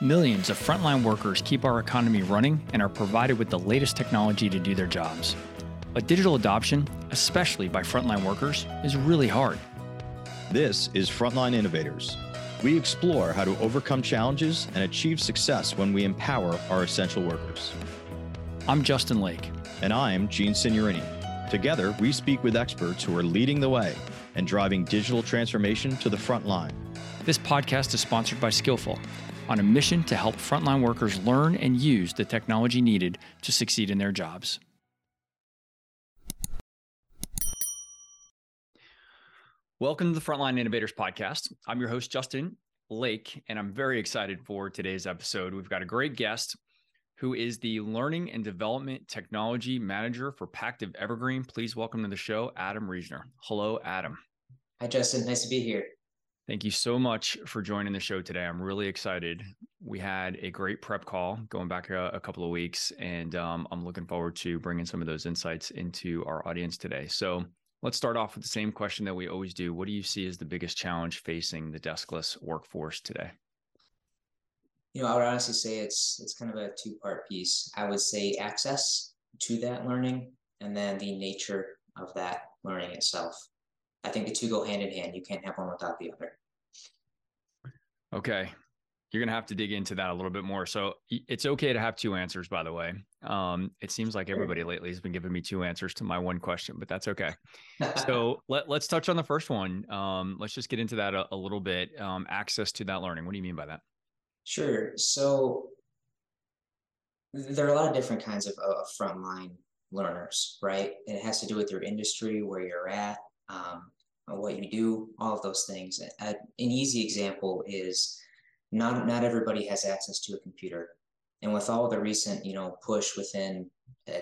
Millions of frontline workers keep our economy running and are provided with the latest technology to do their jobs. But digital adoption, especially by frontline workers, is really hard. This is Frontline Innovators. We explore how to overcome challenges and achieve success when we empower our essential workers. I'm Justin Lake. And I'm Gene Signorini. Together, we speak with experts who are leading the way and driving digital transformation to the front line. This podcast is sponsored by Skillful, on a mission to help frontline workers learn and use the technology needed to succeed in their jobs. Welcome to the Frontline Innovators Podcast. I'm your host, Justin Lake, and I'm very excited for today's episode. We've got a great guest who is the Learning and Development Technology Manager for Pactiv Evergreen. Please welcome to the show, Adam Reisner. Hello, Adam. Hi, Justin. Nice to be here. Thank you so much for joining the show today. I'm really excited. We had a great prep call going back a, a couple of weeks, and um, I'm looking forward to bringing some of those insights into our audience today. So, Let's start off with the same question that we always do. What do you see as the biggest challenge facing the deskless workforce today? You know, I would honestly say it's it's kind of a two-part piece. I would say access to that learning and then the nature of that learning itself. I think the two go hand in hand. You can't have one without the other. Okay you're going to have to dig into that a little bit more. So it's okay to have two answers, by the way. Um, it seems like everybody lately has been giving me two answers to my one question, but that's okay. so let, let's touch on the first one. Um, let's just get into that a, a little bit. Um, access to that learning. What do you mean by that? Sure. So there are a lot of different kinds of, of frontline learners, right? It has to do with your industry, where you're at, um, what you do, all of those things. an easy example is not not everybody has access to a computer and with all the recent you know push within uh,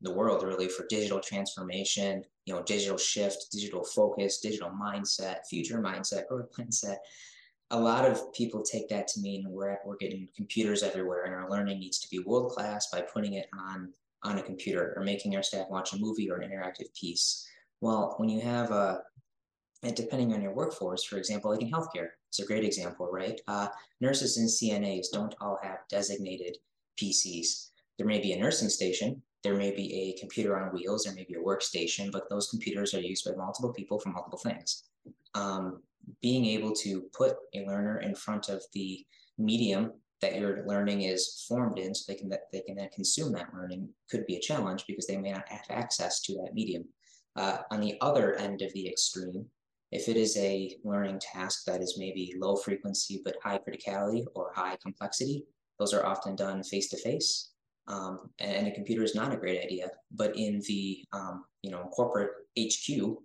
the world really for digital transformation you know digital shift digital focus digital mindset future mindset growth mindset a lot of people take that to mean we're we're getting computers everywhere and our learning needs to be world class by putting it on on a computer or making our staff watch a movie or an interactive piece well when you have a and depending on your workforce, for example, like in healthcare, it's a great example, right? Uh, nurses and CNAs don't all have designated PCs. There may be a nursing station, there may be a computer on wheels, there may be a workstation, but those computers are used by multiple people for multiple things. Um, being able to put a learner in front of the medium that your learning is formed in so they can that they can then consume that learning could be a challenge because they may not have access to that medium. Uh, on the other end of the extreme, if it is a learning task that is maybe low frequency but high criticality or high complexity, those are often done face to face. And a computer is not a great idea. But in the um, you know corporate HQ,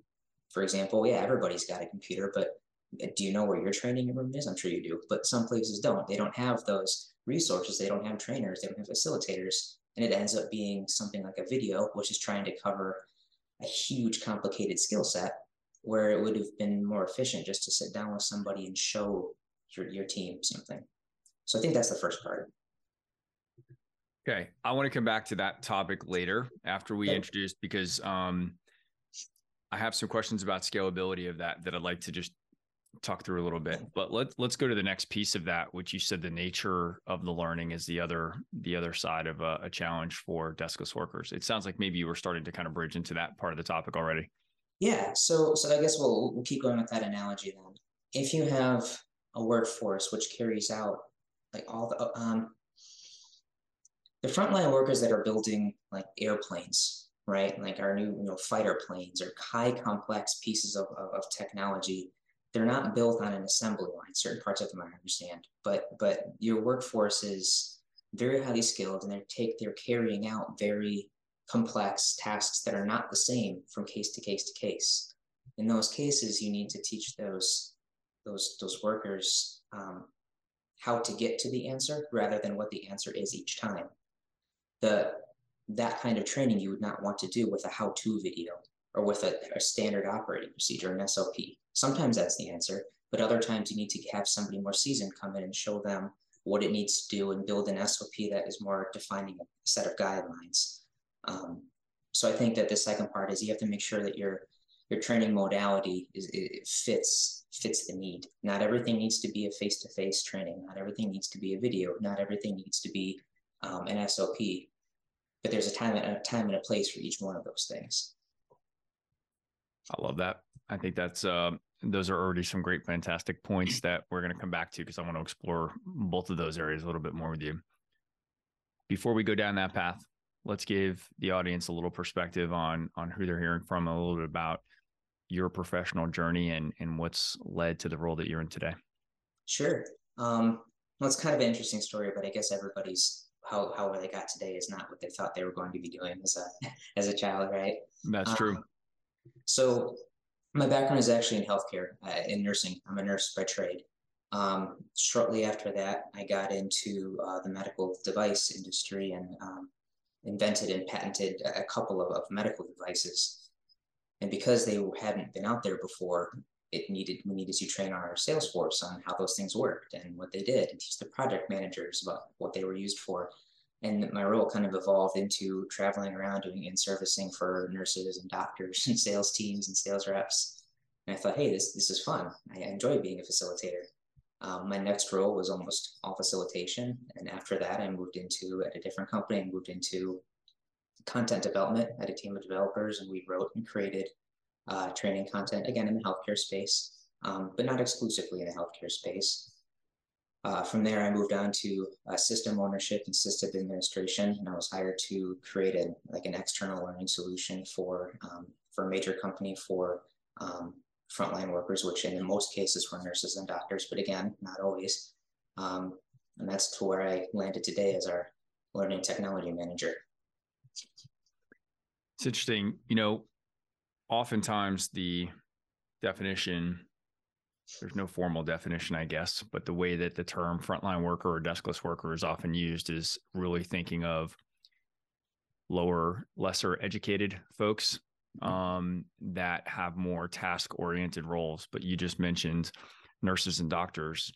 for example, yeah, everybody's got a computer, but uh, do you know where your training room is? I'm sure you do, but some places don't. They don't have those resources. They don't have trainers. They don't have facilitators, and it ends up being something like a video, which is trying to cover a huge, complicated skill set where it would have been more efficient just to sit down with somebody and show your, your team something. So I think that's the first part. Okay. I want to come back to that topic later after we okay. introduce because um, I have some questions about scalability of that that I'd like to just talk through a little bit. But let's let's go to the next piece of that, which you said the nature of the learning is the other the other side of a, a challenge for deskless workers. It sounds like maybe you were starting to kind of bridge into that part of the topic already. Yeah, so so I guess we'll we'll keep going with that analogy then. If you have a workforce which carries out like all the um the frontline workers that are building like airplanes, right? Like our new you know fighter planes or high complex pieces of, of, of technology, they're not built on an assembly line. Certain parts of them I understand, but but your workforce is very highly skilled and they're take they're carrying out very complex tasks that are not the same from case to case to case. In those cases, you need to teach those those those workers um, how to get to the answer rather than what the answer is each time. The that kind of training you would not want to do with a how-to video or with a, a standard operating procedure, an SOP. Sometimes that's the answer, but other times you need to have somebody more seasoned come in and show them what it needs to do and build an SOP that is more defining a set of guidelines. Um, so I think that the second part is you have to make sure that you're your training modality is it fits fits the need. Not everything needs to be a face to face training. Not everything needs to be a video. Not everything needs to be um, an SOP. But there's a time a time and a place for each one of those things. I love that. I think that's uh, those are already some great, fantastic points that we're going to come back to because I want to explore both of those areas a little bit more with you. Before we go down that path, let's give the audience a little perspective on on who they're hearing from, a little bit about your professional journey and and what's led to the role that you're in today. Sure. Um, well, it's kind of an interesting story, but I guess everybody's how how they got today is not what they thought they were going to be doing as a as a child, right? That's um, true. So my background is actually in healthcare, uh, in nursing. I'm a nurse by trade. Um, shortly after that, I got into uh, the medical device industry and um, invented and patented a couple of, of, medical devices. And because they hadn't been out there before, it needed we needed to train our sales force on how those things worked and what they did, and teach the project managers about what they were used for and my role kind of evolved into traveling around doing in servicing for nurses and doctors and sales teams and sales reps. And I thought, hey, this this is fun. I enjoy being a facilitator. Um, my next role was almost all facilitation, and after that, I moved into at a different company. I moved into content development. at a team of developers, and we wrote and created uh, training content again in the healthcare space, um, but not exclusively in the healthcare space. Uh, from there, I moved on to uh, system ownership and system administration, and I was hired to create a, like an external learning solution for um, for a major company for um, frontline workers, which in most cases were nurses and doctors, but again, not always. Um, and that's to where I landed today as our learning technology manager. It's interesting, you know. Oftentimes, the definition there's no formal definition, I guess, but the way that the term frontline worker or deskless worker is often used is really thinking of lower, lesser educated folks. Um, that have more task oriented roles. But you just mentioned nurses and doctors,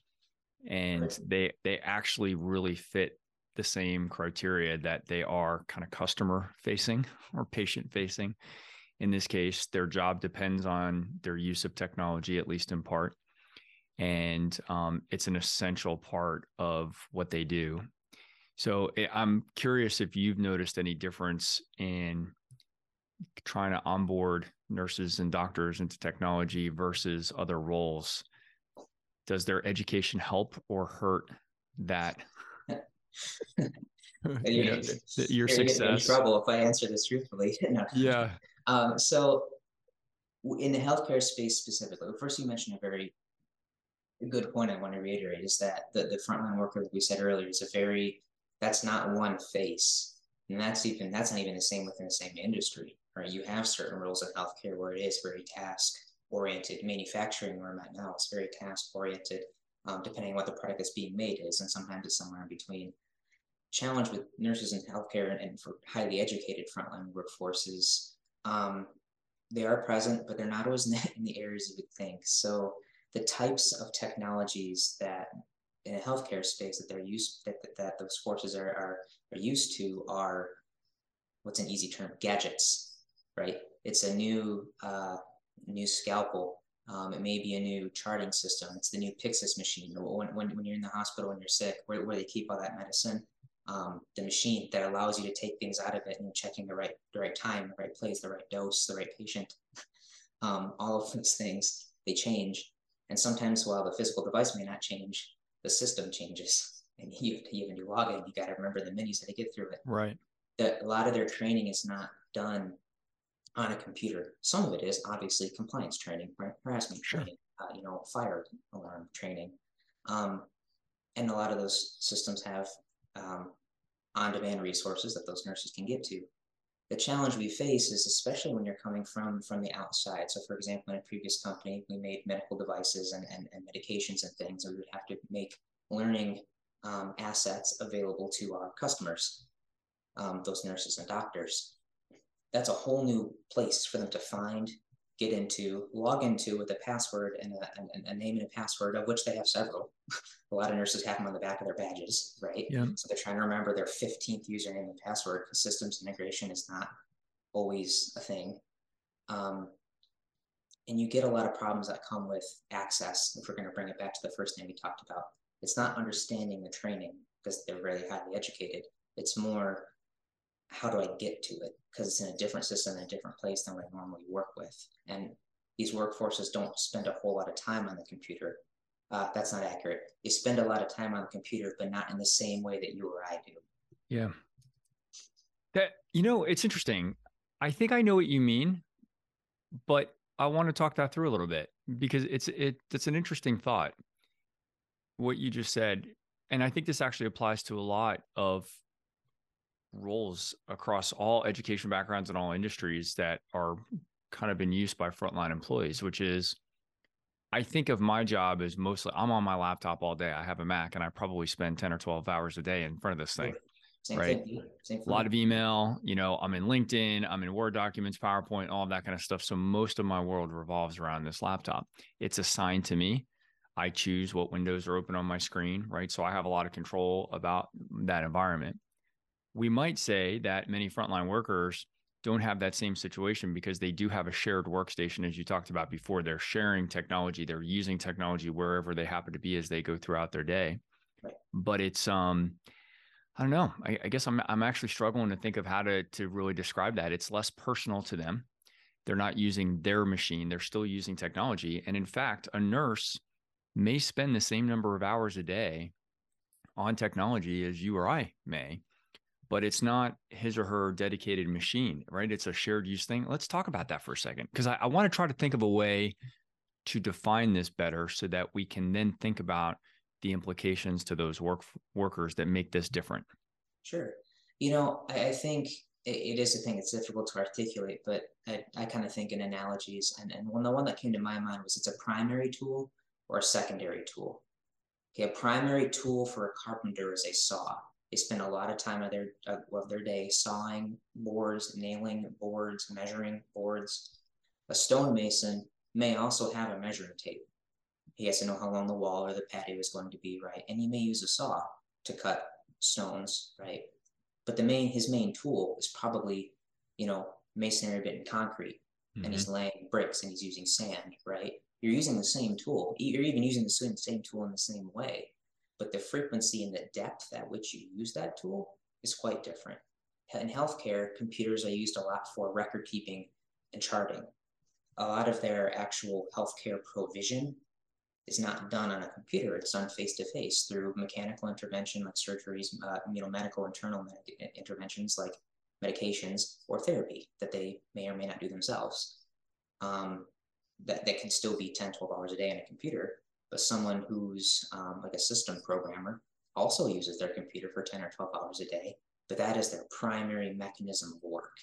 and they they actually really fit the same criteria that they are kind of customer facing or patient facing in this case, their job depends on their use of technology, at least in part. And um, it's an essential part of what they do. So eh, I'm curious if you've noticed any difference in trying to onboard nurses and doctors into technology versus other roles. Does their education help or hurt that? you know, your success. In trouble if I answer this truthfully. no. Yeah. Um, so in the healthcare space specifically, first you mentioned a very good point I want to reiterate is that the, the frontline worker, like we said earlier, is a very, that's not one face. And that's even, that's not even the same within the same industry, right? You have certain roles in healthcare where it is very task oriented. Manufacturing, where I'm at now, is very task oriented, um, depending on what the product that's being made is. And sometimes it's somewhere in between. Challenge with nurses in healthcare and, and for highly educated frontline workforces um, they are present, but they're not always in the, areas you would think. So the types of technologies that in a healthcare space that they're used that, that, that those forces are, are are used to are what's an easy term gadgets right it's a new uh, new scalpel um, it may be a new charting system it's the new Pyxis machine when, when, when you're in the hospital and you're sick where, where they keep all that medicine um, the machine that allows you to take things out of it and checking the right the right time, the right place, the right dose, the right patient. Um, all of those things they change, and sometimes while the physical device may not change, the system changes, and you have even do login, you got to remember the menus that to get through it. Right. That a lot of their training is not done on a computer. Some of it is obviously compliance training, right? harassment sure. training, uh, you know, fire alarm training. Um, and a lot of those systems have um, on-demand resources that those nurses can get to. The challenge we face is especially when you're coming from from the outside. So, for example, in a previous company, we made medical devices and, and, and medications and things, and we would have to make learning um, assets available to our customers, um, those nurses and doctors. That's a whole new place for them to find, get into, log into with a password and a, a, a name and a password, of which they have several. a lot of nurses have them on the back of their badges, right? Yeah. So they're trying to remember their 15th username and password because systems integration is not always a thing. Um, and you get a lot of problems that come with access. If we're going to bring it back to the first thing we talked about, it's not understanding the training because they're really highly educated. It's more how do I get to it? Because it's in a different system, in a different place than what I normally work with. And these workforces don't spend a whole lot of time on the computer. Uh, that's not accurate. They spend a lot of time on the computer, but not in the same way that you or I do. Yeah. That, you know, it's interesting. I think I know what you mean, but I want to talk that through a little bit because it's it it's an interesting thought. What you just said, and I think this actually applies to a lot of roles across all education backgrounds and all industries that are kind of been used by frontline employees, which is I think of my job as mostly I'm on my laptop all day. I have a Mac and I probably spend 10 or 12 hours a day in front of this thing. Same right. Thing. a lot of email, you know, I'm in LinkedIn, I'm in Word documents, PowerPoint, all of that kind of stuff. So most of my world revolves around this laptop. It's assigned to me. I choose what windows are open on my screen, right? So I have a lot of control about that environment we might say that many frontline workers don't have that same situation because they do have a shared workstation, as you talked about before. They're sharing technology, they're using technology wherever they happen to be as they go throughout their day. Right. But it's um, I don't know. I, I guess I'm I'm actually struggling to think of how to to really describe that. It's less personal to them. They're not using their machine. They're still using technology. And in fact, a nurse may spend the same number of hours a day on technology as you or I may but it's not his or her dedicated machine, right? It's a shared use thing. Let's talk about that for a second, because I, I want to try to think of a way to define this better so that we can then think about the implications to those work workers that make this different. Sure. You know, I, I think it, it is a thing. It's difficult to articulate, but I, I kind of think in analogies. And, and one, the one that came to my mind was it's a primary tool or a secondary tool. Okay, a primary tool for a carpenter is a saw they spend a lot of time of their of their day sawing boards, nailing boards, measuring boards. A stonemason may also have a measuring tape. He has to know how long the wall or the patio is going to be, right? And he may use a saw to cut stones, right? But the main his main tool is probably, you know, masonry bit and concrete, mm-hmm. and he's mm-hmm. laying bricks and he's using sand, right? You're using the same tool. You're even using the same same tool in the same way but the frequency and the depth at which you use that tool is quite different. In healthcare, computers are used a lot for record keeping and charting. A lot of their actual healthcare provision is not done on a computer. It's done face to face through mechanical intervention like surgeries, uh, you know, medical internal med- interventions like medications or therapy that they may or may not do themselves. Um, that, that can still be 10, 12 hours a day on a computer but someone who's um, like a system programmer also uses their computer for 10 or 12 hours a day, but that is their primary mechanism of work.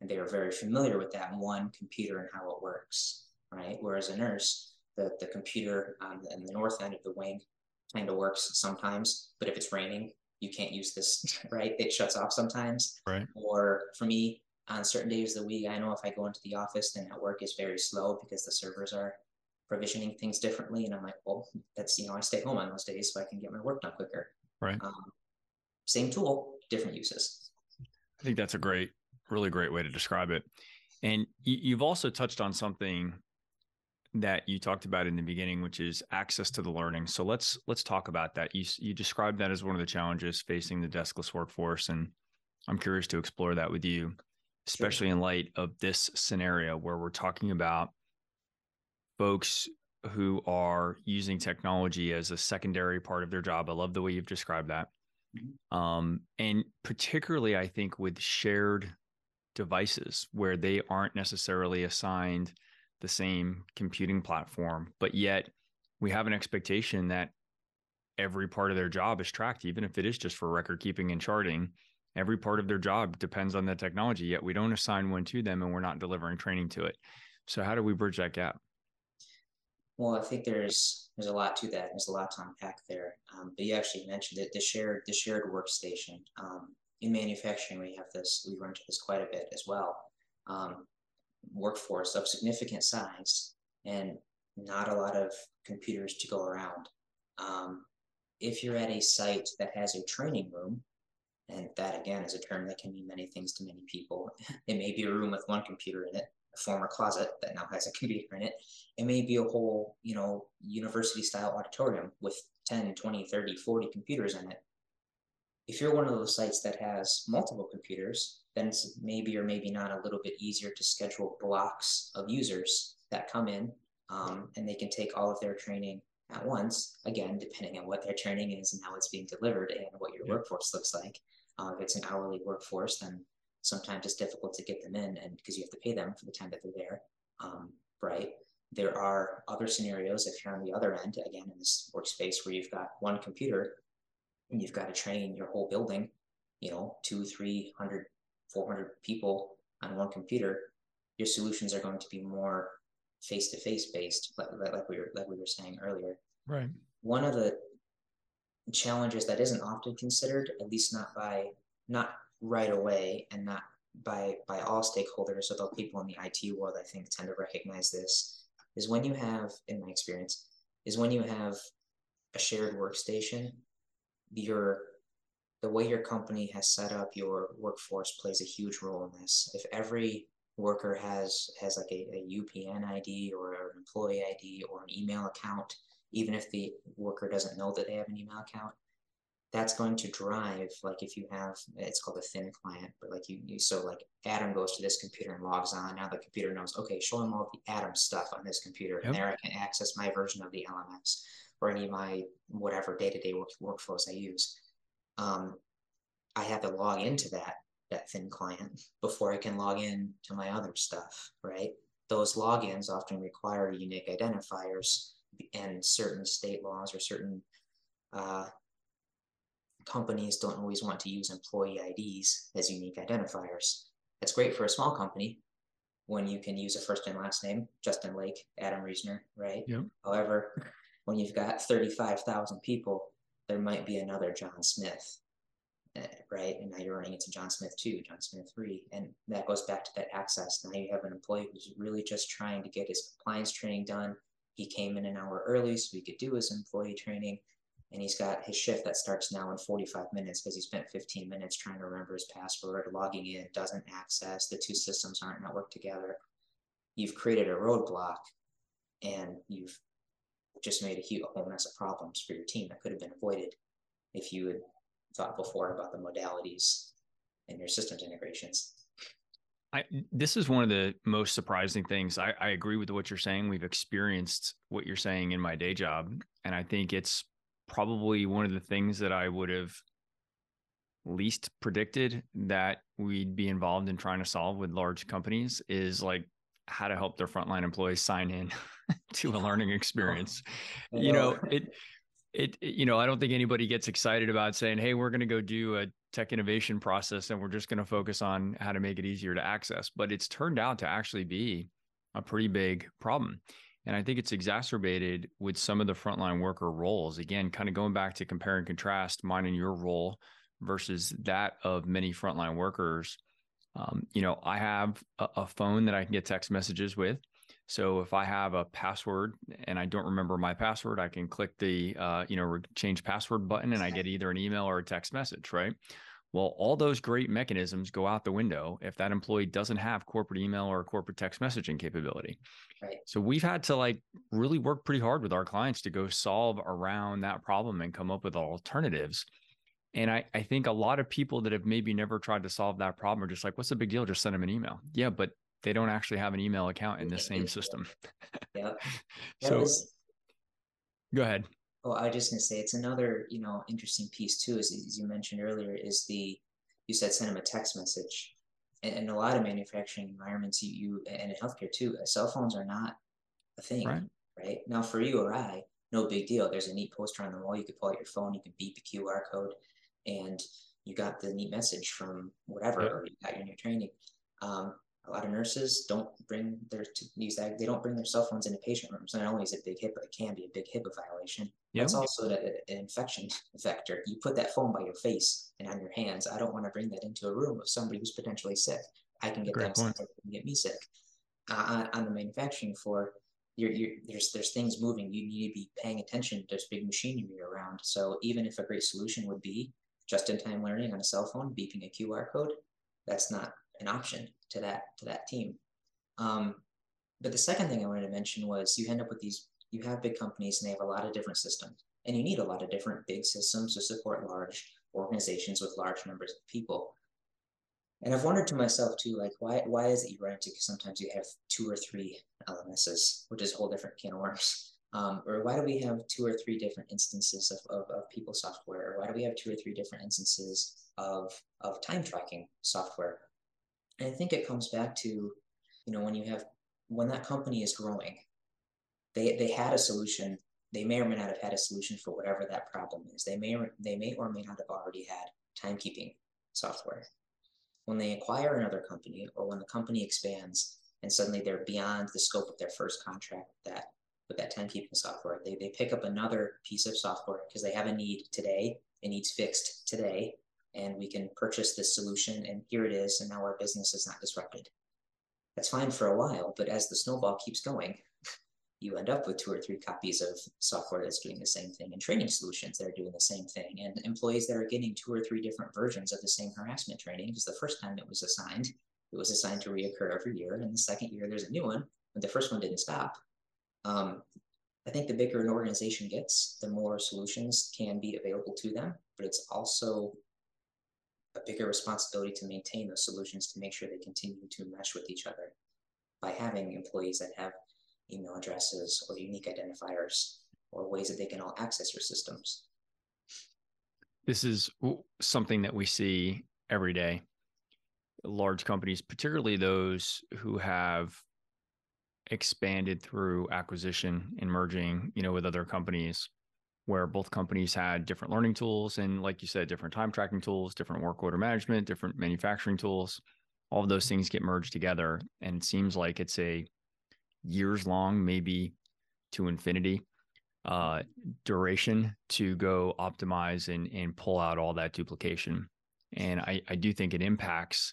And they are very familiar with that one computer and how it works, right? Whereas a nurse, the, the computer on the, the north end of the wing kind of works sometimes, but if it's raining, you can't use this, right? It shuts off sometimes. Right. Or for me, on certain days of the week, I know if I go into the office, then network is very slow because the servers are provisioning things differently. And I'm like, well, that's, you know, I stay home on those days so I can get my work done quicker. Right. Um, same tool, different uses. I think that's a great, really great way to describe it. And you've also touched on something that you talked about in the beginning, which is access to the learning. So let's let's talk about that. You you described that as one of the challenges facing the deskless workforce, and I'm curious to explore that with you, especially sure. in light of this scenario where we're talking about folks who are using technology as a secondary part of their job. I love the way you've described that. Mm-hmm. Um, and particularly, I think with shared devices where they aren't necessarily assigned the same computing platform, but yet we have an expectation that every part of their job is tracked, even if it is just for record keeping and charting. Every part of their job depends on the technology, yet we don't assign one to them and we're not delivering training to it. So, how do we bridge that gap? Well, I think there's there's a lot to that. There's a lot to unpack there. Um, but you actually mentioned it, the shared the shared workstation. Um, in manufacturing, we have this. We run into this quite a bit as well. Um, workforce of significant size and not a lot of computers to go around. Um, if you're at a site that has a training room, and that again is a term that can mean many things to many people. It may be a room with one computer in it, former closet that now has a computer in it. It may be a whole, you know, university style auditorium with 10, 20, 30, 40 computers in it. If you're one of those sites that has multiple computers, then it's maybe or maybe not a little bit easier to schedule blocks of users that come in um, and they can take all of their training at once, again, depending on what their training is and how it's being delivered and what your workforce looks like. Uh, if it's an hourly workforce, then sometimes it's difficult to get them in and because you have to pay them for the time that they're there. Um, right. There are other scenarios if you're on the other end, again, in this workspace where you've got one computer and you've got to train your whole building, you know, two, 300, 400 people on one computer, your solutions are going to be more face to face based, like, like we were like we were saying earlier. Right. One of the challenges that isn't often considered, at least not by not right away, and not by by all stakeholders, although people in the IT world I think tend to recognize this, is when you have, in my experience, is when you have a shared workstation, your the way your company has set up your workforce plays a huge role in this. If every worker has has like a, a UPN ID or an employee ID or an email account, even if the worker doesn't know that they have an email account, that's going to drive like if you have it's called a thin client, but like you, you so like Adam goes to this computer and logs on. Now the computer knows, okay, show him all the Adam stuff on this computer, yep. and there I can access my version of the LMS or any of my whatever day-to-day work, workflows I use. Um, I have to log into that that thin client before I can log in to my other stuff, right? Those logins often require unique identifiers and certain state laws or certain uh, companies don't always want to use employee IDs as unique identifiers. That's great for a small company when you can use a first and last name, Justin Lake, Adam Reasoner, right? Yep. However, when you've got 35,000 people, there might be another John Smith uh, right? And now you're running into John Smith two, John Smith three, and that goes back to that access. Now you have an employee who's really just trying to get his compliance training done. He came in an hour early so he could do his employee training, and he's got his shift that starts now in 45 minutes because he spent 15 minutes trying to remember his password, logging in, doesn't access, the two systems aren't networked together. You've created a roadblock, and you've just made a, huge, whole mess of problems for your team that could have been avoided if you had thought before about the modalities and your systems integrations. I, this is one of the most surprising things. I, I agree with what you're saying. We've experienced what you're saying in my day job. And I think it's probably one of the things that I would have least predicted that we'd be involved in trying to solve with large companies is like how to help their frontline employees sign in to a learning oh, experience. You know, it it, it, you know i don't think anybody gets excited about saying hey we're going to go do a tech innovation process and we're just going to focus on how to make it easier to access but it's turned out to actually be a pretty big problem and i think it's exacerbated with some of the frontline worker roles. Again kind of going back to compare and contrast mine and your role versus that of many frontline workers um, you know i have a, a phone that i can get text messages with. So if I have a password and I don't remember my password, I can click the uh, you know change password button and I get either an email or a text message, right? Well, all those great mechanisms go out the window if that employee doesn't have corporate email or corporate text messaging capability. Right. So we've had to like really work pretty hard with our clients to go solve around that problem and come up with alternatives. And I, I think a lot of people that have maybe never tried to solve that problem are just like, what's the big deal? Just send them an email. Yeah, but they don't actually have an email account in the same system. Yeah. so was, go ahead. Oh, I was just gonna say it's another, you know, interesting piece too, as, as you mentioned earlier, is the you said send them a text message. And in a lot of manufacturing environments, you, you and in healthcare too, uh, cell phones are not a thing. Right. right. Now for you or I, no big deal. There's a neat poster on the wall. You could pull out your phone, you can beep a QR code, and you got the neat message from whatever, yep. or you got your new training. Um, a lot of nurses don't bring their to use that they don't bring their cell phones into patient rooms. Not only is it big HIPAA, it can be a big HIPAA violation. It's also an infection vector. You put that phone by your face and on your hands. I don't want to bring that into a room of somebody who's potentially sick. I can get Great them sick and get me sick. Uh, on the manufacturing floor, you're, you're, there's there's things moving. You need to be paying attention. There's big machinery around. So even if a great solution would be just-in-time learning on a cell phone, beeping a QR code, that's not an option to that to that team. Um, but the second thing I wanted to mention was you end up with these, you have big companies and they have a lot of different systems. And you need a lot of different big systems to support large organizations with large numbers of people. And I've wondered to myself too, like why why is it you run into sometimes you have two or three LMSs, which is a whole different can of worms. Um, or why do we have two or three different instances of, of, of people software? Or why do we have two or three different instances of, of time tracking software? And I think it comes back to, you know, when you have when that company is growing, they they had a solution. They may or may not have had a solution for whatever that problem is. They may or they may or may not have already had timekeeping software. When they acquire another company or when the company expands and suddenly they're beyond the scope of their first contract with that with that timekeeping software, they, they pick up another piece of software because they have a need today. It needs fixed today. And we can purchase this solution and here it is. And now our business is not disrupted that's fine for a while, but as the snowball keeps going, you end up with two or three copies of software that's doing the same thing and training solutions that are doing the same thing and employees that are getting two or three different versions of the same harassment training because the first time it was assigned, it was assigned to reoccur every year. And the second year, there's a new one, but the first one didn't stop. Um, I think the bigger an organization gets, the more solutions can be available to them, but it's also a bigger responsibility to maintain those solutions to make sure they continue to mesh with each other by having employees that have email addresses or unique identifiers or ways that they can all access your systems. This is something that we see every day. Large companies, particularly those who have expanded through acquisition and merging, you know, with other companies, where both companies had different learning tools and like you said different time tracking tools different work order management different manufacturing tools all of those things get merged together and it seems like it's a years long maybe to infinity uh, duration to go optimize and, and pull out all that duplication and I, I do think it impacts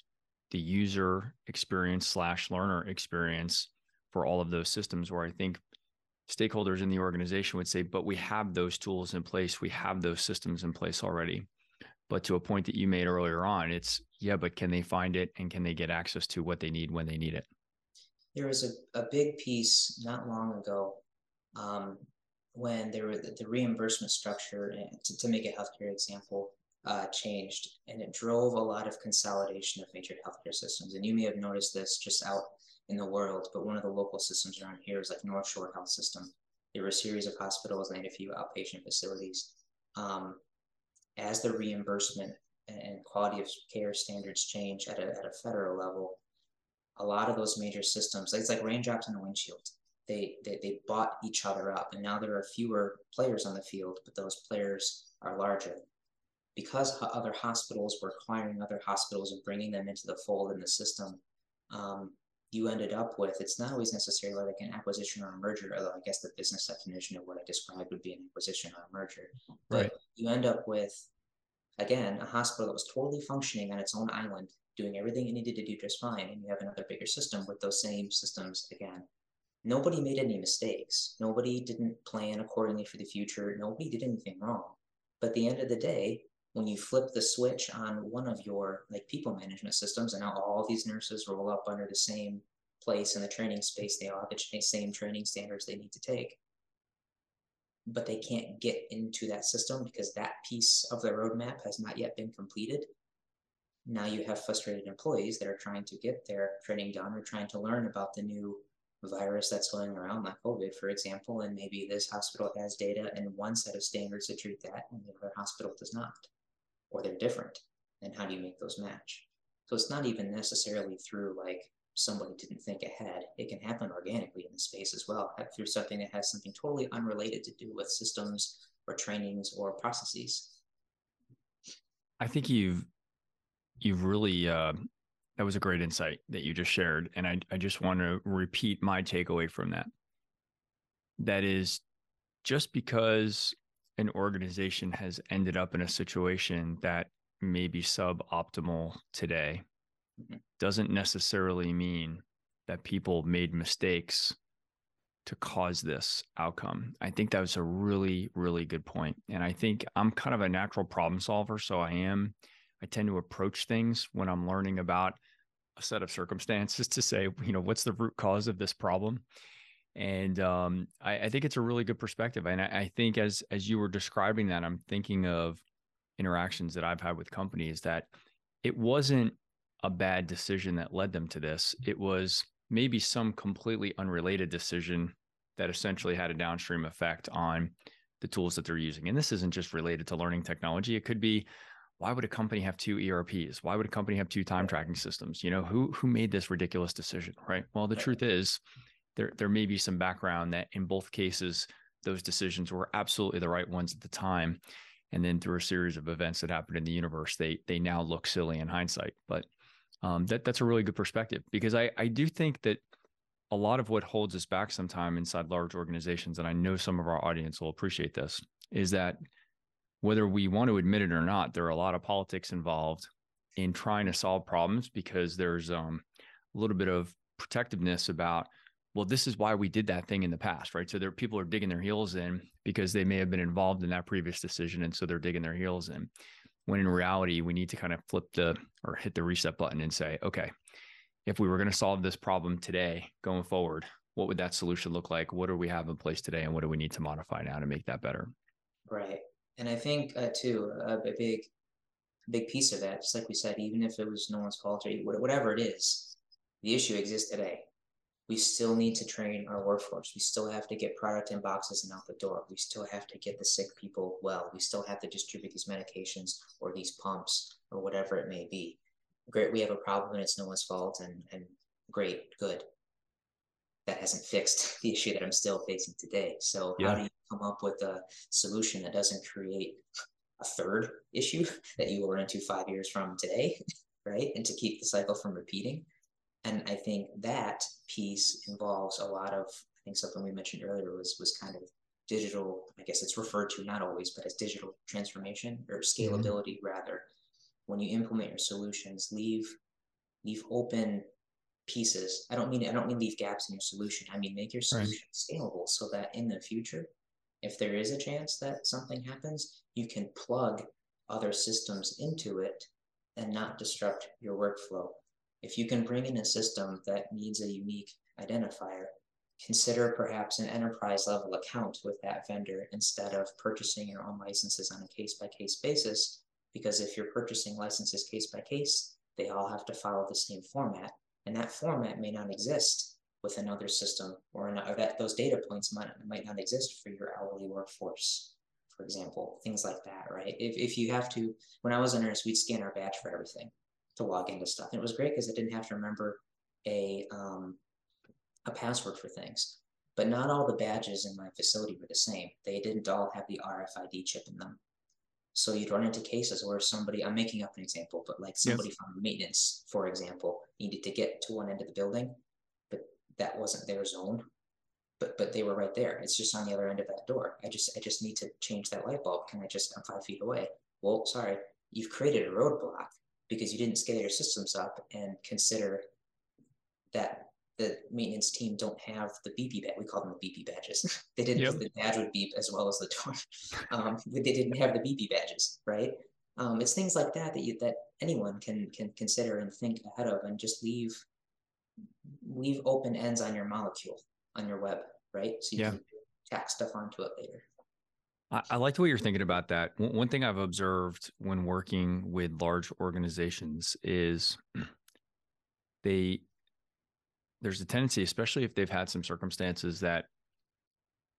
the user experience slash learner experience for all of those systems where i think stakeholders in the organization would say, but we have those tools in place, we have those systems in place already. But to a point that you made earlier on, it's yeah, but can they find it and can they get access to what they need when they need it? There was a, a big piece not long ago um, when there were the, the reimbursement structure, eh, to, to make a healthcare example, uh, changed and it drove a lot of consolidation of major healthcare systems. And you may have noticed this just out in the world, but one of the local systems around here is like North Shore Health System. There were a series of hospitals and a few outpatient facilities. Um, as the reimbursement and quality of care standards change at a, at a federal level, a lot of those major systems, it's like raindrops in a windshield. They, they, they bought each other up, and now there are fewer players on the field, but those players are larger. Because other hospitals were acquiring other hospitals and bringing them into the fold in the system, um, you ended up with, it's not always necessarily like an acquisition or a merger, although I guess the business definition of what I described would be an acquisition or a merger. But right. you end up with, again, a hospital that was totally functioning on its own island, doing everything it needed to do just fine. And you have another bigger system with those same systems again. Nobody made any mistakes. Nobody didn't plan accordingly for the future. Nobody did anything wrong. But at the end of the day, when you flip the switch on one of your like people management systems and now all these nurses roll up under the same place in the training space they all have the same training standards they need to take but they can't get into that system because that piece of the roadmap has not yet been completed now you have frustrated employees that are trying to get their training done or trying to learn about the new virus that's going around, like COVID, for example, and maybe this hospital has data and one set of standards to treat that, and the other hospital does not or they're different and how do you make those match? So it's not even necessarily through like somebody didn't think ahead. It can happen organically in the space as well through something that has something totally unrelated to do with systems or trainings or processes. I think you've you've really uh, that was a great insight that you just shared and I, I just want to repeat my takeaway from that that is just because an organization has ended up in a situation that may be suboptimal today mm-hmm. doesn't necessarily mean that people made mistakes to cause this outcome. I think that was a really, really good point. And I think I'm kind of a natural problem solver. So I am, I tend to approach things when I'm learning about a set of circumstances to say, you know, what's the root cause of this problem? And um, I, I, think it's a really good perspective. And I, I think as as you were describing that, I'm thinking of interactions that I've had with companies that it wasn't a bad decision that led them to this. It was maybe some completely unrelated decision that essentially had a downstream effect on the tools that they're using. And this isn't just related to learning technology. It could be why would a company have two ERPs? Why would a company have two time tracking systems? You know, who who made this ridiculous decision, right? Well, the truth is there there may be some background that in both cases those decisions were absolutely the right ones at the time. And then through a series of events that happened in the universe, they they now look silly in hindsight. But um, that that's a really good perspective because I I do think that a lot of what holds us back sometime inside large organizations, and I know some of our audience will appreciate this, is that whether we want to admit it or not, there are a lot of politics involved in trying to solve problems because there's um, a little bit of protectiveness about, well, this is why we did that thing in the past, right? So there people are digging their heels in because they may have been involved in that previous decision, and so they're digging their heels in. When in reality, we need to kind of flip the or hit the reset button and say, okay, if we were going to solve this problem today going forward, what would that solution look like? What do we have in place today, and what do we need to modify now to make that better? Right, and I think uh, too a, a big, big piece of that, just like we said, even if it was no one's fault or whatever it is, the issue exists today. We still need to train our workforce. We still have to get product in boxes and out the door. We still have to get the sick people well. We still have to distribute these medications or these pumps or whatever it may be great we have a problem and it's no one's fault and and great good that hasn't fixed the issue that i'm still facing today so yeah. how do you come up with a solution that doesn't create a third issue that you will run into five years from today right and to keep the cycle from repeating and i think that piece involves a lot of i think something we mentioned earlier was was kind of digital i guess it's referred to not always but as digital transformation or mm-hmm. scalability mm-hmm. rather when you implement your solutions, leave leave open pieces. I don't mean I don't mean leave gaps in your solution. I mean make your solution right. scalable so that in the future, if there is a chance that something happens, you can plug other systems into it and not disrupt your workflow. If you can bring in a system that needs a unique identifier, consider perhaps an enterprise level account with that vendor instead of purchasing your own licenses on a case by case basis because if you're purchasing licenses case by case, they all have to follow the same format, and that format may not exist with another system, or, or that those data points might might not exist for your hourly workforce, for example, things like that, right? If if you have to, when I was a nurse, we'd scan our badge for everything to log into stuff, and it was great because I didn't have to remember a um, a password for things. But not all the badges in my facility were the same. They didn't all have the RFID chip in them. So you'd run into cases where somebody, I'm making up an example, but like somebody yes. from maintenance, for example, needed to get to one end of the building, that wasn't their zone. But but they were right there. It's just on the other end of that door. I just I just need to change that light bulb. Can I just I'm five feet away? Well, sorry, you've created a roadblock because you didn't scale your systems up and consider that the maintenance team don't have the BP badge. We call them the BP badges. they didn't. Yep. The badge would beep as well as the door. Um, they didn't have the BP badges, right? Um, it's things like that that you that anyone can can consider and think ahead of, and just leave leave open ends on your molecule on your web, right? So you yeah. can tack stuff onto it later. I, I like the way you're thinking about that. One thing I've observed when working with large organizations is they there's a tendency, especially if they've had some circumstances that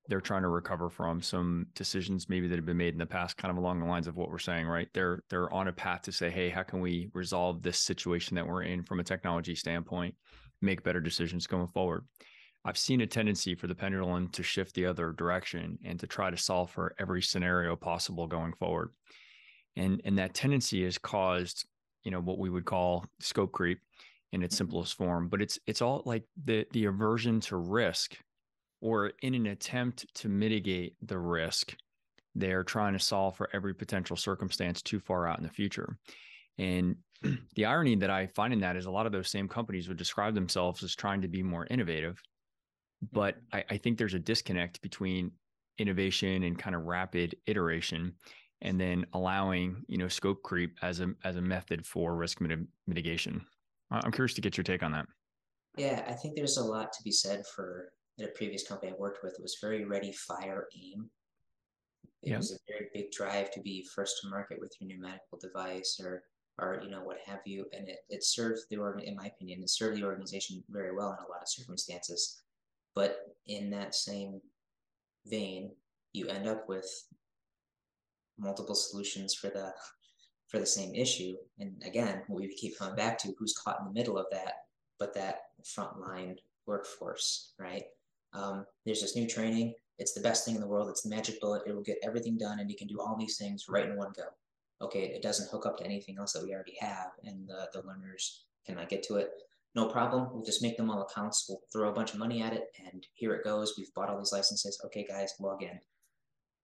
they're trying to recover from some decisions maybe that have been made in the past kind of along the lines of what we're saying right they're they're on a path to say hey how can we resolve this situation that we're in from a technology standpoint make better decisions going forward. I've seen a tendency for the pendulum to shift the other direction and to try to solve for every scenario possible going forward. And and that tendency has caused you know what we would call scope creep in its mm-hmm. simplest form. But it's it's all like the the aversion to risk or in an attempt to mitigate the risk they're trying to solve for every potential circumstance too far out in the future and the irony that i find in that is a lot of those same companies would describe themselves as trying to be more innovative but mm-hmm. I, I think there's a disconnect between innovation and kind of rapid iteration and then allowing you know scope creep as a as a method for risk mit- mitigation I'm curious to get your take on that. Yeah, I think there's a lot to be said for the previous company I worked with. It was very ready, fire, aim. It was a very big drive to be first to market with your new medical device or or you know what have you, and it, it served the organ in my opinion, it served the organization very well in a lot of circumstances. But in that same vein, you end up with multiple solutions for the for the same issue. And again, we keep coming back to who's caught in the middle of that, but that frontline workforce, right? Um, there's this new training. It's the best thing in the world. It's the magic bullet. It will get everything done, and you can do all these things right in one go. Okay, it doesn't hook up to anything else that we already have, and the, the learners cannot uh, get to it. No problem. We'll just make them all accounts. We'll throw a bunch of money at it, and here it goes. We've bought all these licenses. Okay, guys, log in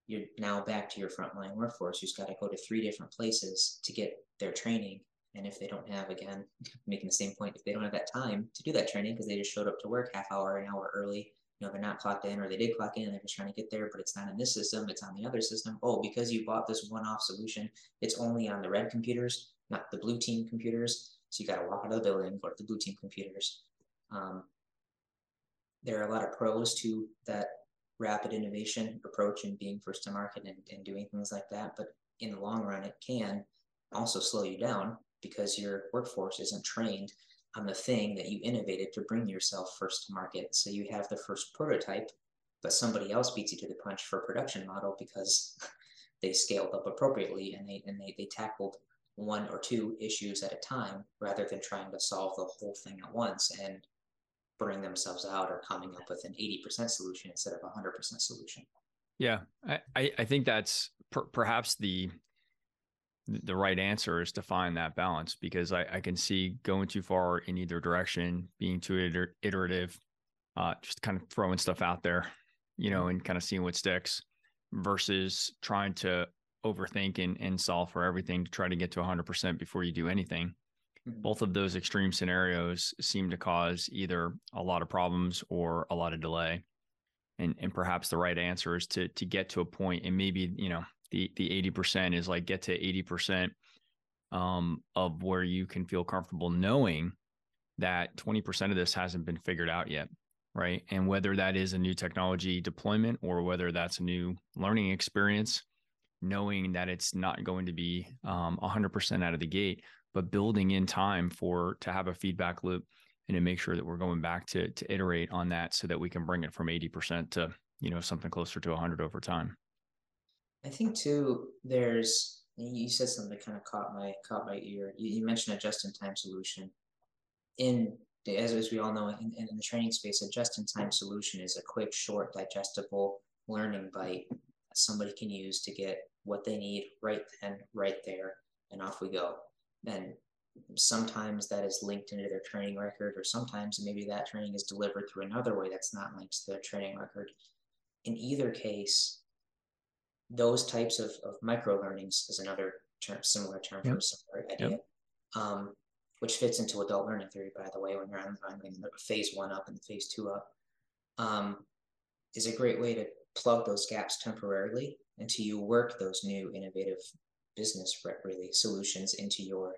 you're now back to your frontline workforce who's got to go to three different places to get their training. And if they don't have, again, making the same point, if they don't have that time to do that training because they just showed up to work half hour, an hour early, know, they're not clocked in or they did clock in and they're just trying to get there, but it's not in this system, it's on the other system. Oh, because you bought this one off solution, it's only on the red computers, not the blue team computers. So you got to walk out of the building, go to the blue team computers. Um, there are a lot of pros to that rapid innovation approach and being first to market and, and doing things like that. But in the long run, it can also slow you down because your workforce isn't trained on the thing that you innovated to bring yourself first to market. So you have the first prototype, but somebody else beats you to the punch for production model because they scaled up appropriately and they and they, they tackled one or two issues at a time rather than trying to solve the whole thing at once. And burning themselves out or coming up with an 80% solution instead of a 100% solution. Yeah, I, I think that's per, perhaps the the right answer is to find that balance because I, I can see going too far in either direction, being too iter- iterative, uh, just kind of throwing stuff out there, you know, and kind of seeing what sticks versus trying to overthink and, and solve for everything to try to get to 100% before you do anything. Mm-hmm. both of those extreme scenarios seem to cause either a lot of problems or a lot of delay and and perhaps the right answer is to to get to a point and maybe you know the the 80% is like get to 80% um, of where you can feel comfortable knowing that 20% of this hasn't been figured out yet right? And whether that is a new technology deployment or whether that's a new learning experience knowing that it's not going to be um, 100% out of the gate but building in time for to have a feedback loop and to make sure that we're going back to to iterate on that so that we can bring it from 80% to you know something closer to 100 over time i think too there's you said something that kind of caught my caught my ear. You, you mentioned a just-in-time solution. In as, as we all know in, in the training space a just-in-time solution is a quick short digestible learning bite somebody can use to get what they need right then right there and off we go. And sometimes that is linked into their training record, or sometimes maybe that training is delivered through another way that's not linked to their training record. In either case, those types of, of micro learnings is another term, similar term yep. for a similar idea, yep. um, which fits into adult learning theory, by the way, when you're on, on phase one up and the phase two up, um, is a great way to plug those gaps temporarily until you work those new innovative business really solutions into your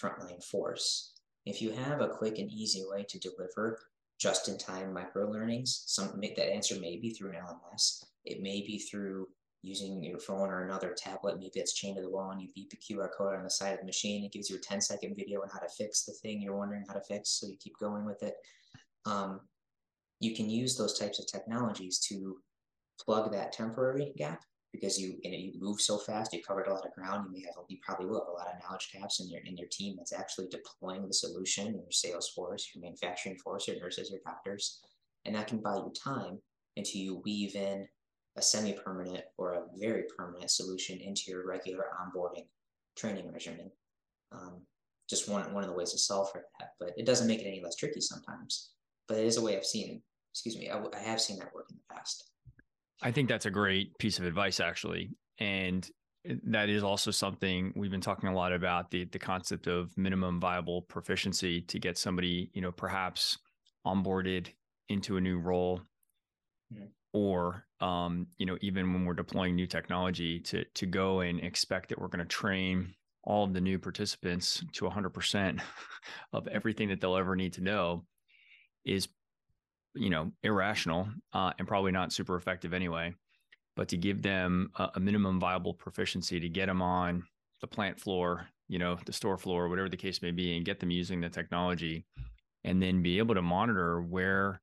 frontline force. If you have a quick and easy way to deliver just-in-time micro learnings, some that answer may be through an LMS. It may be through using your phone or another tablet. Maybe it's chained to the wall and you beep the QR code on the side of the machine. It gives you a 10 second video on how to fix the thing you're wondering how to fix. So you keep going with it. Um, you can use those types of technologies to plug that temporary gap because you you, move so fast, you covered a lot of ground. You may have you probably will have a lot of knowledge gaps in your in your team that's actually deploying the solution, your sales force, your manufacturing force, your nurses, your doctors, and that can buy you time until you weave in a semi-permanent or a very permanent solution into your regular onboarding training regimen. Um, just one one of the ways to solve for that, but it doesn't make it any less tricky sometimes. But it is a way I've seen. Excuse me, I, I have seen that work in the past. I think that's a great piece of advice, actually. And that is also something we've been talking a lot about the the concept of minimum viable proficiency to get somebody, you know, perhaps onboarded into a new role, mm-hmm. Or um, you know, even when we're deploying new technology, to to go and expect that we're going to train all of the new participants to 100% of everything that they'll ever need to know is you know irrational uh, and probably not super effective anyway. But to give them a, a, minimum viable proficiency to get them on the plant floor you know the store floor whatever the case may be and get them using the technology and then be able to monitor where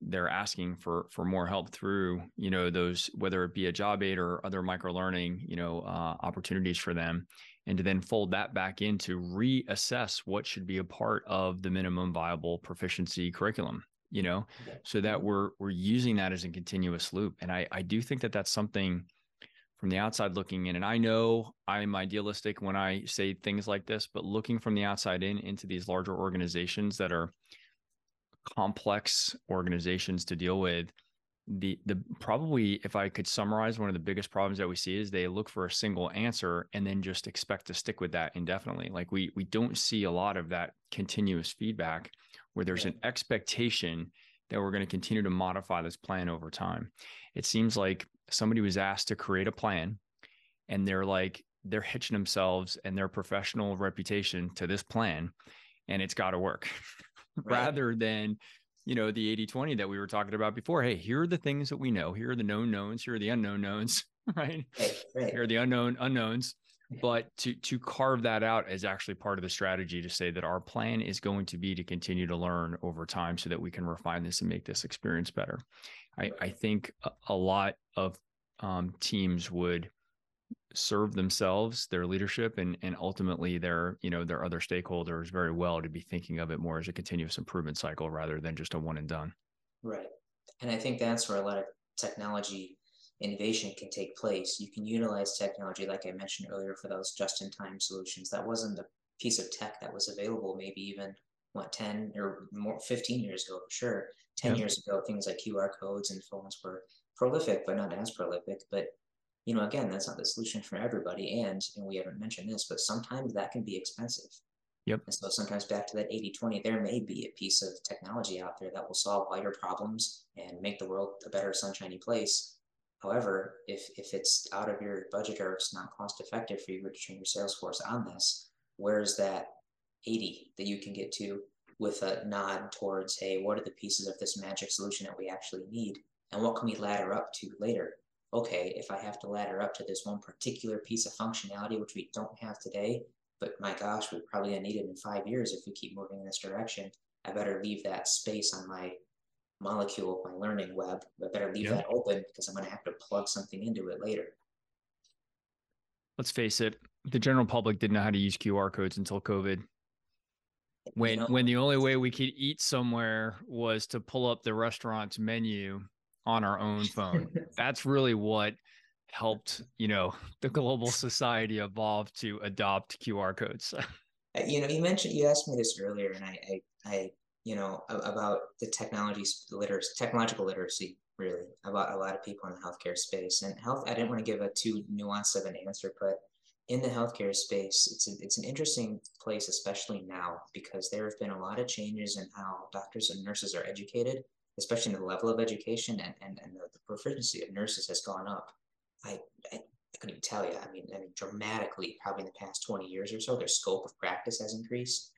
they're asking for for more help through you know those whether it be a job aid or other micro learning you know uh, opportunities for them and to then fold that back in to reassess what should be a part of the minimum viable proficiency curriculum you know? So that we're we're using that as a continuous loop and i i do think that that's something from the outside looking in and i know i'm idealistic when i say things like this but looking from the outside in into these larger organizations that are complex organizations to deal with the the probably if i could summarize one of the biggest problems that we see is they look for a single answer and then just expect to stick with that indefinitely. Like we we don't see a lot of that continuous feedback where there's an expectation that we're going to continue to modify this plan over time. It seems like somebody was asked to create a plan and they're like they're hitching themselves and their professional reputation to this plan and it's got to work right. rather than you know, the 80 20 that we were talking about before. Hey, here are the things that we know. Here are the known knowns. Here are the unknown knowns, right? right, right. Here are the unknown unknowns. But to to carve that out as actually part of the strategy to say that our plan is going to be to continue to learn over time so that we can refine this and make this experience better. I, I think a, a lot of um, teams would serve themselves, their leadership, and and ultimately their you know their other stakeholders very well to be thinking of it more as a continuous improvement cycle rather than just a one and done. Right, and I think that's where a lot of technology innovation can take place. You can utilize technology, like I mentioned earlier, for those just-in-time solutions. That wasn't a piece of tech that was available, maybe even what 10 or more 15 years ago sure 10 yep. years ago things like qr codes and phones were prolific but not as prolific but you know, again, that's not the solution for everybody. And, and we haven't mentioned this, but sometimes that can be expensive. Yep. And so sometimes back to that 80 20, there may be a piece of technology out there that will solve all your problems and make the world a better, sunshiny place. However, if, if it's out of your budget or it's not cost effective for you to train your sales force on this, where's that 80 that you can get to with a nod towards, hey, what are the pieces of this magic solution that we actually need? And what can we ladder up to later? Okay, if I have to ladder up to this one particular piece of functionality, which we don't have today, but my gosh, we're probably gonna need it in five years if we keep moving in this direction. I better leave that space on my molecule, my learning web. I better leave that open because I'm gonna have to plug something into it later. Let's face it, the general public didn't know how to use QR codes until COVID. When you know, when the only way we could eat somewhere was to pull up the restaurant's menu on our own phone. That's really what helped, you know, the global society evolve to adopt QR codes. Uh, you know, you mentioned you asked me this earlier, and I, I, I you know, about the technology literacy, technological literacy, really, about a lot of people in the healthcare space and health. I didn't want to give a too nuanced of an answer, but in the healthcare space, it's a, it's an interesting place, especially now, because there have been a lot of changes in how doctors and nurses are educated especially in the level of education and, and, and the, proficiency of nurses has gone up. I, I, I couldn't even tell you. I mean, I mean, dramatically, probably in the past 20 years or so, their scope of practice has increased.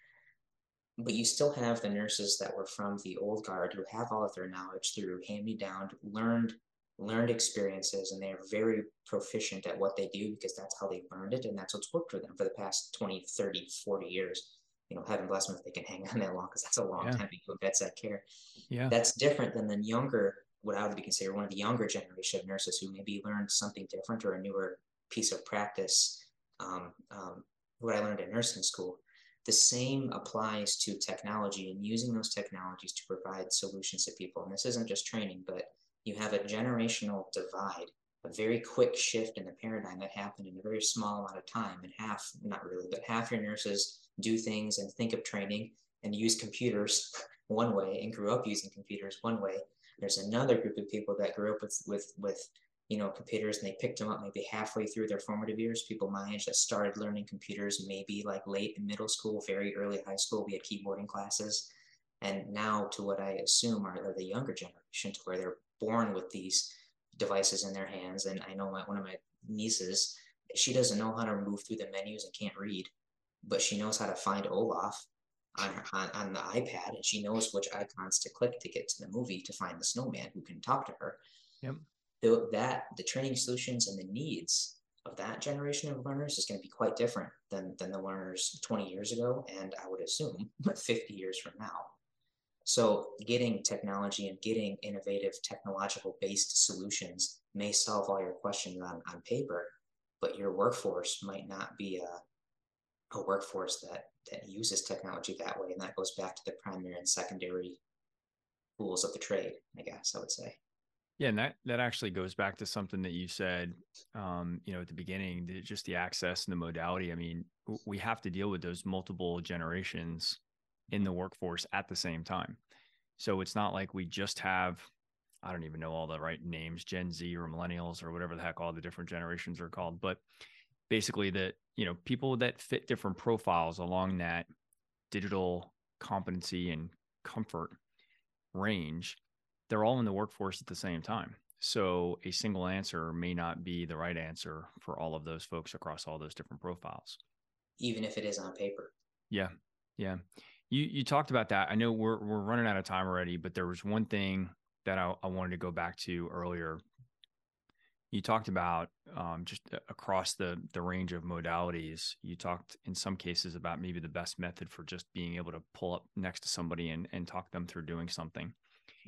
But you still have the nurses that were from the old guard who have all of their knowledge through hand me down, learned learned experiences, and they are very proficient at what they do because that's how they learned it and that's what's worked for them for the past 20, 30, 40 years you know, heaven bless them if they can hang on that long because that's a long yeah. time to vets that care. Yeah. That's different than the younger, what I would be considered one of the younger generation of nurses who maybe learned something different or a newer piece of practice. Um, um, what I learned in nursing school. The same applies to technology and using those technologies to provide solutions to people. And this isn't just training, but you have a generational divide, a very quick shift in the paradigm that happened in a very small amount of time. And half, not really, but half your nurses do things and think of training and use computers one way and grew up using computers one way. There's another group of people that grew up with with with you know computers and they picked them up maybe halfway through their formative years. People my age that started learning computers maybe like late in middle school, very early high school. We had keyboarding classes, and now to what I assume are, are the younger generation to where they're born with these devices in their hands. And I know my, one of my nieces she doesn't know how to move through the menus and can't read, but she knows how to find Olaf on her on, on the iPad and she knows which icons to click to get to the movie to find the snowman who can talk to her. Yep. The, that the training solutions and the needs of that generation of learners is going to be quite different than than the learners 20 years ago and I would assume 50 years from now. So getting technology and getting innovative technological based solutions may solve all your questions on, on paper, but your workforce might not be a, a workforce that that uses technology that way. And that goes back to the primary and secondary tools of the trade, I guess I would say. Yeah, and that that actually goes back to something that you said, um, you know, at the beginning, the, just the access and the modality. I mean, we have to deal with those multiple generations in the workforce at the same time. So it's not like we just have, I don't even know all the right names, Gen Z or millennials or whatever the heck all the different generations are called, but basically that you know people that fit different profiles along that digital competency and comfort range they're all in the workforce at the same time. So a single answer may not be the right answer for all of those folks across all those different profiles. Even if it is on paper. Yeah yeah. You you talked about that. I know we're we're running out of time already but there was one thing that i, I wanted to go back to earlier you talked about um, just across the the range of modalities. You talked in some cases about maybe the best method for just being able to pull up next to somebody and and talk them through doing something.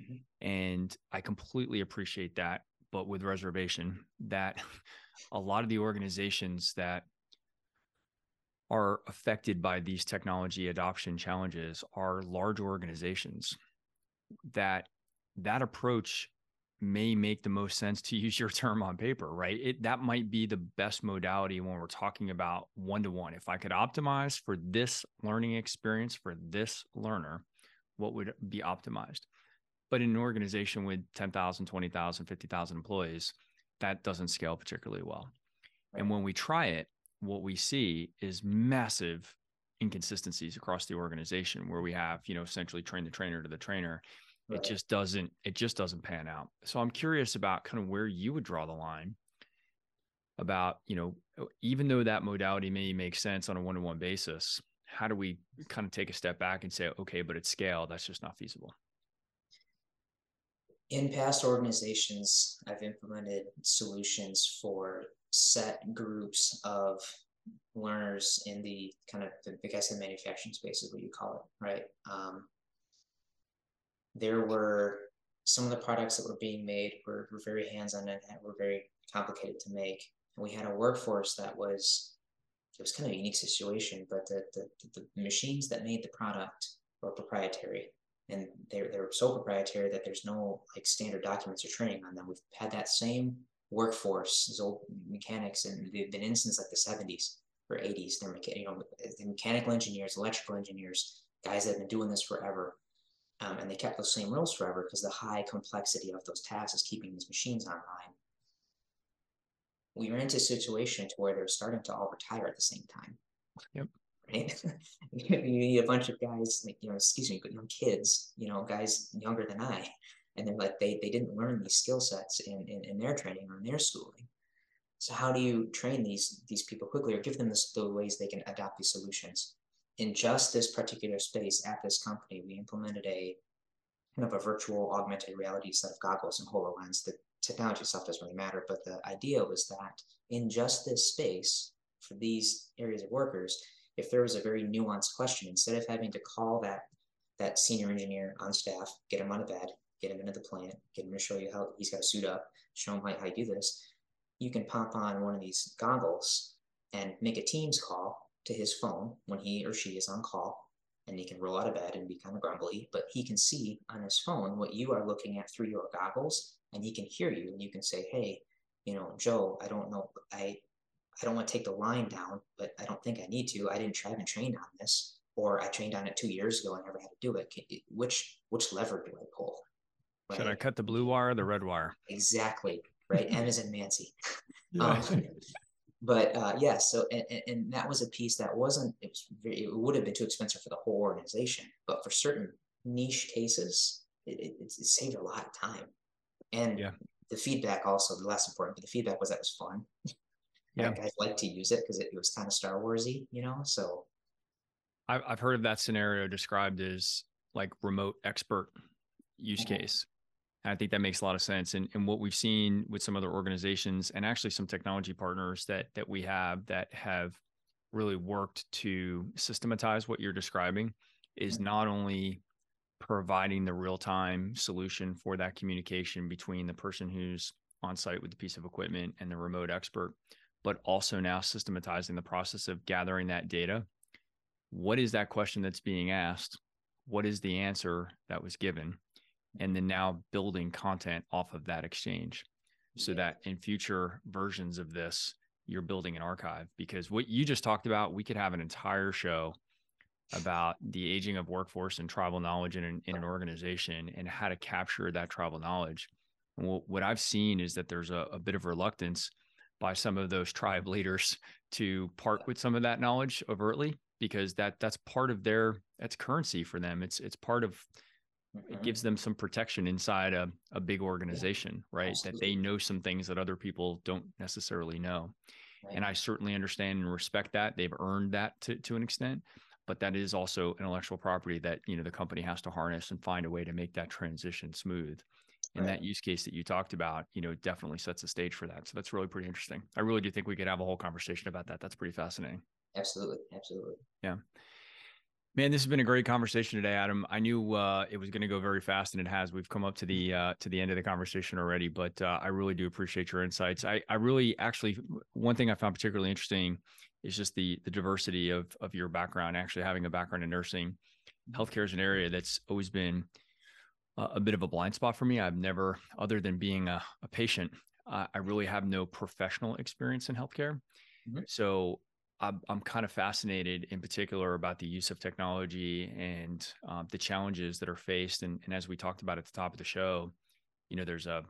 Mm-hmm. And I completely appreciate that, but with reservation that a lot of the organizations that are affected by these technology adoption challenges are large organizations that that approach may make the most sense to use your term on paper, right? It that might be the best modality when we're talking about one to one. If I could optimize for this learning experience for this learner, what would be optimized? But in an organization with 10,000, 20,000, 50,000 employees, that doesn't scale particularly well. Right. And when we try it, what we see is massive inconsistencies across the organization where we have, you know, essentially train the trainer to the trainer Right. It just doesn't it just doesn't pan out. So I'm curious about kind of where you would draw the line about, you know, even though that modality may make sense on a one-to-one basis, how do we kind of take a step back and say, okay, but at scale, that's just not feasible? In past organizations, I've implemented solutions for set groups of learners in the kind of the, I guess the manufacturing space is what you call it, right? Um, there were some of the products that were being made were, were very hands-on and were very complicated to make. And we had a workforce that was it was kind of a unique situation, but the, the, the machines that made the product were proprietary and they're, they're so proprietary that there's no like standard documents or training on them. We've had that same workforce, these old mechanics, and they've been in since like the 70s or 80s. They're mecha- you know, mechanical engineers, electrical engineers, guys that have been doing this forever. Um, and they kept those same rules forever because the high complexity of those tasks is keeping these machines online. We ran into a situation to where they're starting to all retire at the same time. Yep. Right? you need a bunch of guys, like, you know, excuse me, but young kids, you know, guys younger than I. And they're like, they, they didn't learn these skill sets in, in, in their training or in their schooling. So how do you train these these people quickly or give them the, the ways they can adopt these solutions? In just this particular space at this company, we implemented a kind of a virtual augmented reality set of goggles and HoloLens. The technology stuff doesn't really matter, but the idea was that in just this space for these areas of workers, if there was a very nuanced question, instead of having to call that that senior engineer on staff, get him out of bed, get him into the plant, get him to show you how he's got to suit up, show him how, how you do this, you can pop on one of these goggles and make a Teams call to his phone when he or she is on call and he can roll out of bed and be kind of grumbly, but he can see on his phone what you are looking at through your goggles and he can hear you and you can say, Hey, you know, Joe, I don't know, I I don't want to take the line down, but I don't think I need to. I didn't try and train on this, or I trained on it two years ago and never had to do it. Which which lever do I pull? Right? Should I cut the blue wire or the red wire? Exactly. Right. M is in Nancy. Um, but uh, yeah, so and, and that was a piece that wasn't it was very, it would have been too expensive for the whole organization, but for certain niche cases, it, it, it saved a lot of time. And yeah. the feedback also the less important, but the feedback was that was fun. yeah. guys like to use it because it, it, was kind of Star Warsy, you know. So I've I've heard of that scenario described as like remote expert use mm-hmm. case. And I think that makes a lot of sense. And and what we've seen with some other organizations and actually some technology partners that that we have that have really worked to systematize what you're describing is mm-hmm. not only providing the real-time solution for that communication between the person who's on site with the piece of equipment and the remote expert, but also now systematizing the process of gathering that data. What is that question that's being asked? What is the answer that was given? And then now building content off of that exchange so that in future versions of this, you're building an archive. Because what you just talked about, we could have an entire show about the aging of workforce and tribal knowledge in an, in an organization and how to capture that tribal knowledge. And what, what I've seen is that there's a, a bit of reluctance by some of those tribe leaders to part with some of that knowledge overtly because that that's part of their that's currency for them it's it's part of it gives them some protection inside a, a big organization yeah, right absolutely. that they know some things that other people don't necessarily know. Right. and i certainly understand and respect that. They've earned that to, to an extent but that is also intellectual property that you know the company has to harness and find a way to make that transition smooth. And right. that use case that you talked about you know definitely sets the stage for that. So that's really pretty interesting. I really do think we could have a whole conversation about that. That's pretty fascinating. Absolutely absolutely. Yeah man this has been a great conversation today adam i knew uh, it was going to go very fast and it has we've come up to the uh, to the end of the conversation already but uh, i really do appreciate your insights i i really actually one thing i found particularly interesting is just the the diversity of of your background actually having a background in nursing healthcare is an area that's always been a bit of a blind spot for me. I've never, other than being a, a patient, uh, I really have no professional experience in healthcare. Mm-hmm. So I'm, I'm kind of fascinated in particular about the use of technology and um, the challenges that are faced. And, and as we talked about at the top of the show, you know, there's a,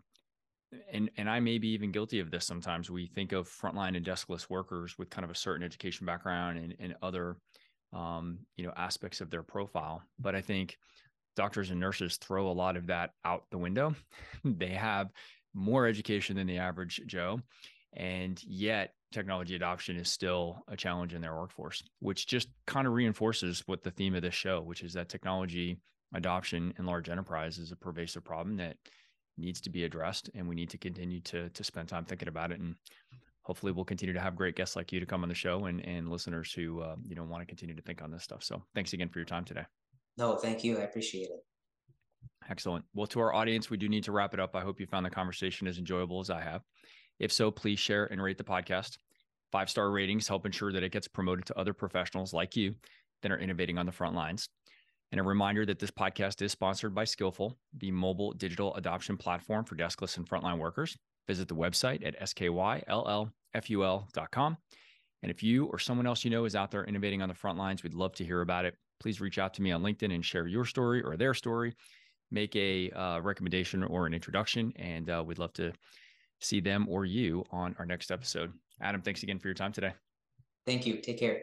and and I may be even guilty of this sometimes. We think of frontline and deskless workers with kind of a certain education background and, and other, um, you know, aspects of their profile. But I think doctors and nurses throw a lot of that out the window. they have more education than the average Joe. And yet, technology adoption is still a challenge in their workforce, which just kind of reinforces what the theme of this show, which is that technology adoption in large enterprise is a pervasive problem that needs to be addressed. And we need to continue to, to spend time thinking about it. And hopefully, we'll continue to have great guests like you to come on the show and, and listeners who uh, you know want to continue to think on this stuff. So, thanks again for your time today. No, thank you. I appreciate it. Excellent. Well, to our audience, we do need to wrap it up. I hope you found the conversation as enjoyable as I have. If so, please share and rate the podcast. Five star ratings help ensure that it gets promoted to other professionals like you that are innovating on the front lines. And a reminder that this podcast is sponsored by Skyllful, the mobile digital adoption platform for deskless and frontline workers. Visit the website at skyllful.com. And if you or someone else you know is out there innovating on the front lines, we'd love to hear about it please reach out to me on LinkedIn and share your story or their story. Make a uh, recommendation or an introduction, and uh, we'd love to see them or you on our next episode. Adam, thanks again for your time today. Thank you. Take care.